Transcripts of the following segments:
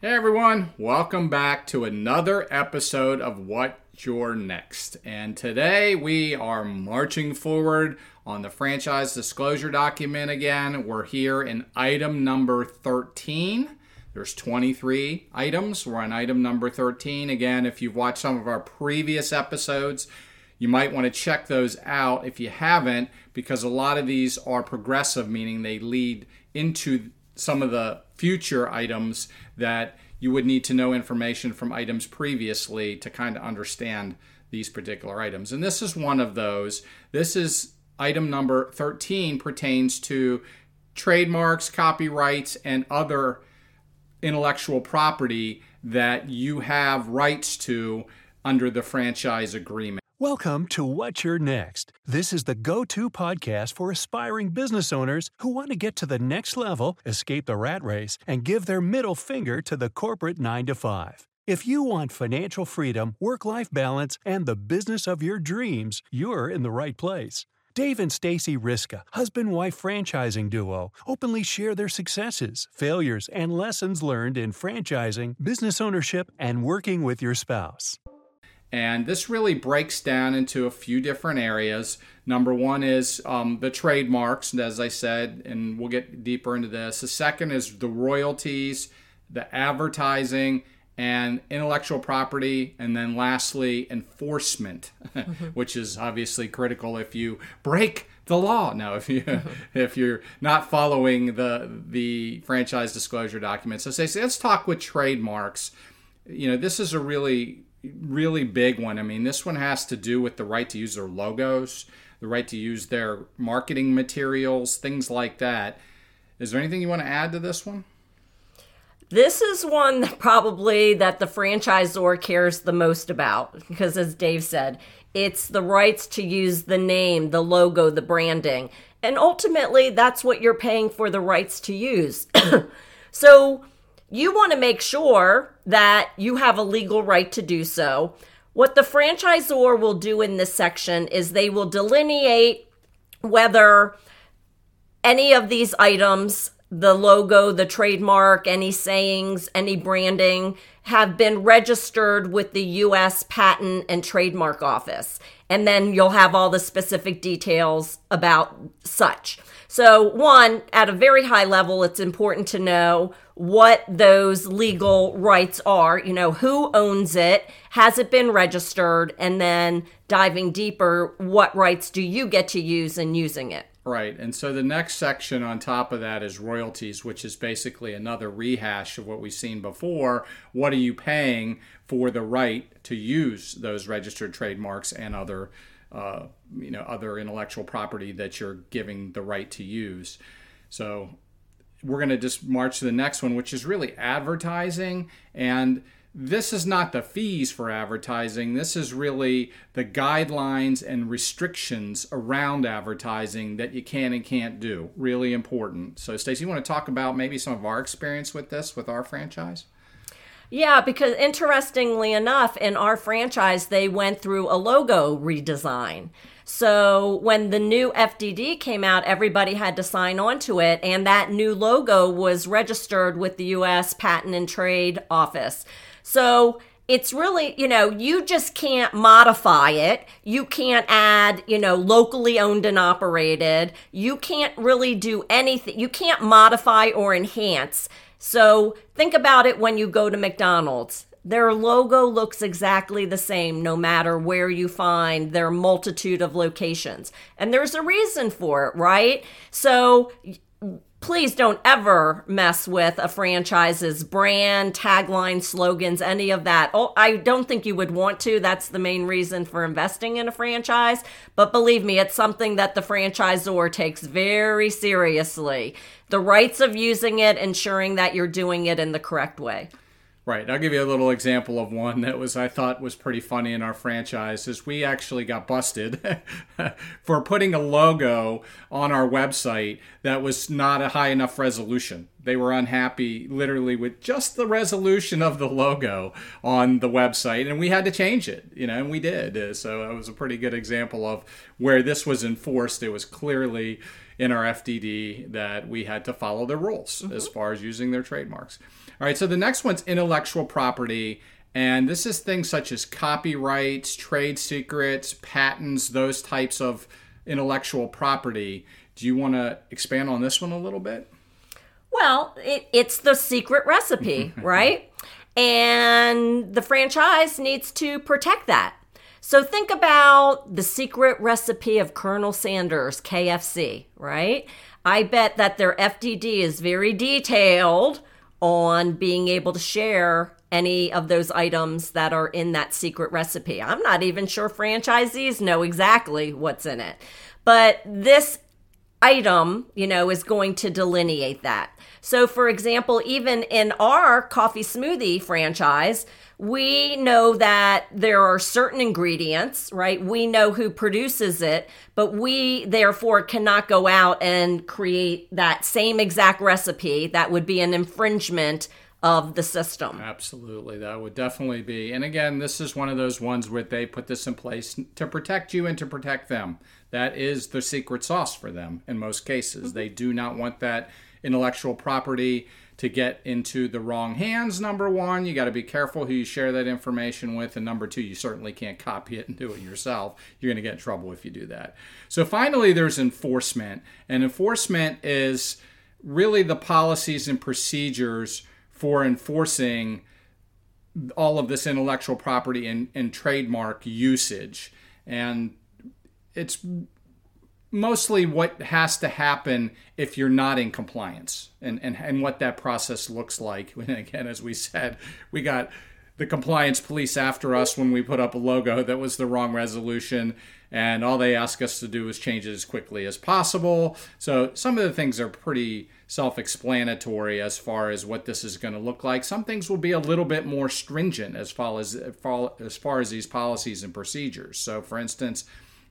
Hey everyone, welcome back to another episode of What's Your Next. And today we are marching forward on the franchise disclosure document again. We're here in item number 13. There's 23 items. We're on item number 13. Again, if you've watched some of our previous episodes, you might want to check those out if you haven't, because a lot of these are progressive, meaning they lead into some of the future items that you would need to know information from items previously to kind of understand these particular items. And this is one of those. This is item number 13 pertains to trademarks, copyrights, and other intellectual property that you have rights to under the franchise agreement. Welcome to What's Your Next. This is the go to podcast for aspiring business owners who want to get to the next level, escape the rat race, and give their middle finger to the corporate 9 to 5. If you want financial freedom, work life balance, and the business of your dreams, you're in the right place. Dave and Stacy Riska, husband wife franchising duo, openly share their successes, failures, and lessons learned in franchising, business ownership, and working with your spouse. And this really breaks down into a few different areas. Number one is um, the trademarks, as I said, and we'll get deeper into this. The second is the royalties, the advertising, and intellectual property. And then lastly, enforcement, which is obviously critical if you break the law. Now, if you if you're not following the the franchise disclosure documents, so say, let's talk with trademarks. You know, this is a really really big one. I mean, this one has to do with the right to use their logos, the right to use their marketing materials, things like that. Is there anything you want to add to this one? This is one that probably that the franchisor cares the most about because as Dave said, it's the rights to use the name, the logo, the branding. And ultimately, that's what you're paying for the rights to use. so, you want to make sure that you have a legal right to do so. What the franchisor will do in this section is they will delineate whether any of these items, the logo, the trademark, any sayings, any branding, have been registered with the US Patent and Trademark Office. And then you'll have all the specific details about such. So, one, at a very high level, it's important to know what those legal rights are. You know, who owns it? Has it been registered? And then diving deeper, what rights do you get to use in using it? Right. And so the next section on top of that is royalties, which is basically another rehash of what we've seen before. What are you paying for the right to use those registered trademarks and other uh, you know other intellectual property that you're giving the right to use. So we're going to just march to the next one, which is really advertising. And this is not the fees for advertising. This is really the guidelines and restrictions around advertising that you can and can't do. Really important. So, Stacey, you want to talk about maybe some of our experience with this with our franchise? Yeah, because interestingly enough, in our franchise, they went through a logo redesign. So when the new FDD came out, everybody had to sign on to it, and that new logo was registered with the US Patent and Trade Office. So it's really, you know, you just can't modify it. You can't add, you know, locally owned and operated. You can't really do anything. You can't modify or enhance so think about it when you go to McDonald's. Their logo looks exactly the same no matter where you find their multitude of locations. And there's a reason for it, right? So please don't ever mess with a franchise's brand, tagline, slogans, any of that. Oh, I don't think you would want to. That's the main reason for investing in a franchise. But believe me, it's something that the franchisor takes very seriously. The rights of using it, ensuring that you're doing it in the correct way. Right. I'll give you a little example of one that was I thought was pretty funny in our franchise is we actually got busted for putting a logo on our website that was not a high enough resolution. They were unhappy literally with just the resolution of the logo on the website and we had to change it, you know, and we did. So it was a pretty good example of where this was enforced. It was clearly in our FDD that we had to follow the rules mm-hmm. as far as using their trademarks. All right, so the next one's intellectual property. And this is things such as copyrights, trade secrets, patents, those types of intellectual property. Do you want to expand on this one a little bit? Well, it, it's the secret recipe, right? And the franchise needs to protect that. So think about the secret recipe of Colonel Sanders, KFC, right? I bet that their FDD is very detailed on being able to share any of those items that are in that secret recipe. I'm not even sure franchisees know exactly what's in it. But this item, you know, is going to delineate that. So, for example, even in our coffee smoothie franchise, we know that there are certain ingredients, right? We know who produces it, but we therefore cannot go out and create that same exact recipe. That would be an infringement of the system. Absolutely, that would definitely be. And again, this is one of those ones where they put this in place to protect you and to protect them. That is the secret sauce for them in most cases. Mm-hmm. They do not want that intellectual property to get into the wrong hands. Number one, you got to be careful who you share that information with. And number two, you certainly can't copy it and do it yourself. You're going to get in trouble if you do that. So finally, there's enforcement. And enforcement is really the policies and procedures for enforcing all of this intellectual property and, and trademark usage. And it's mostly what has to happen if you're not in compliance and, and, and what that process looks like. And again, as we said, we got the compliance police after us when we put up a logo that was the wrong resolution. And all they ask us to do is change it as quickly as possible. So some of the things are pretty self explanatory as far as what this is going to look like. Some things will be a little bit more stringent as far as, as far as these policies and procedures. So, for instance,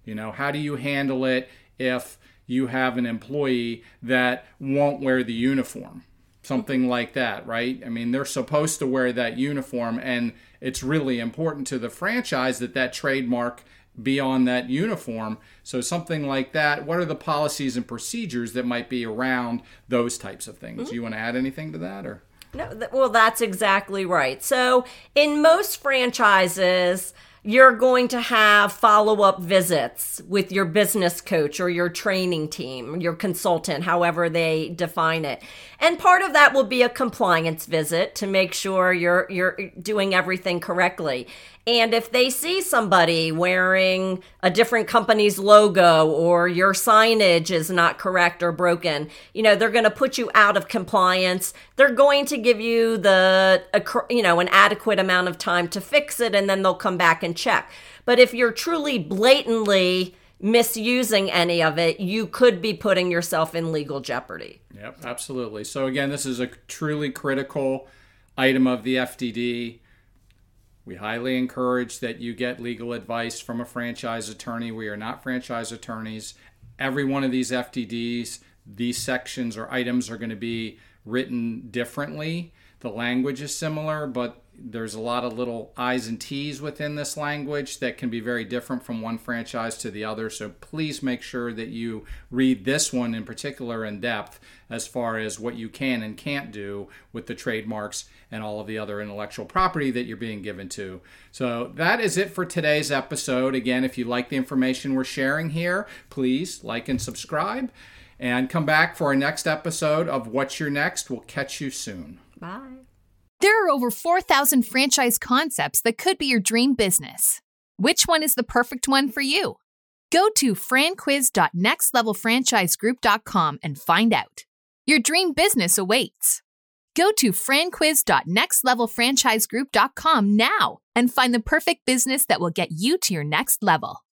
you know, how do you handle it if you have an employee that won't wear the uniform? Something like that, right? I mean, they're supposed to wear that uniform, and it's really important to the franchise that that trademark be on that uniform. So, something like that. What are the policies and procedures that might be around those types of things? Mm-hmm. Do you want to add anything to that, or? No, well, that's exactly right. So, in most franchises, you're going to have follow up visits with your business coach or your training team, your consultant, however they define it. And part of that will be a compliance visit to make sure you're you're doing everything correctly. And if they see somebody wearing a different company's logo or your signage is not correct or broken, you know, they're going to put you out of compliance. They're going to give you the, you know, an adequate amount of time to fix it and then they'll come back and check. But if you're truly blatantly misusing any of it, you could be putting yourself in legal jeopardy. Yep, absolutely. So, again, this is a truly critical item of the FDD we highly encourage that you get legal advice from a franchise attorney. We are not franchise attorneys. Every one of these FDDs, these sections or items are going to be written differently. The language is similar, but there's a lot of little I's and T's within this language that can be very different from one franchise to the other. So please make sure that you read this one in particular in depth as far as what you can and can't do with the trademarks and all of the other intellectual property that you're being given to. So that is it for today's episode. Again, if you like the information we're sharing here, please like and subscribe and come back for our next episode of What's Your Next. We'll catch you soon. Bye. There are over 4,000 franchise concepts that could be your dream business. Which one is the perfect one for you? Go to franquiz.nextlevelfranchisegroup.com and find out. Your dream business awaits. Go to franquiz.nextlevelfranchisegroup.com now and find the perfect business that will get you to your next level.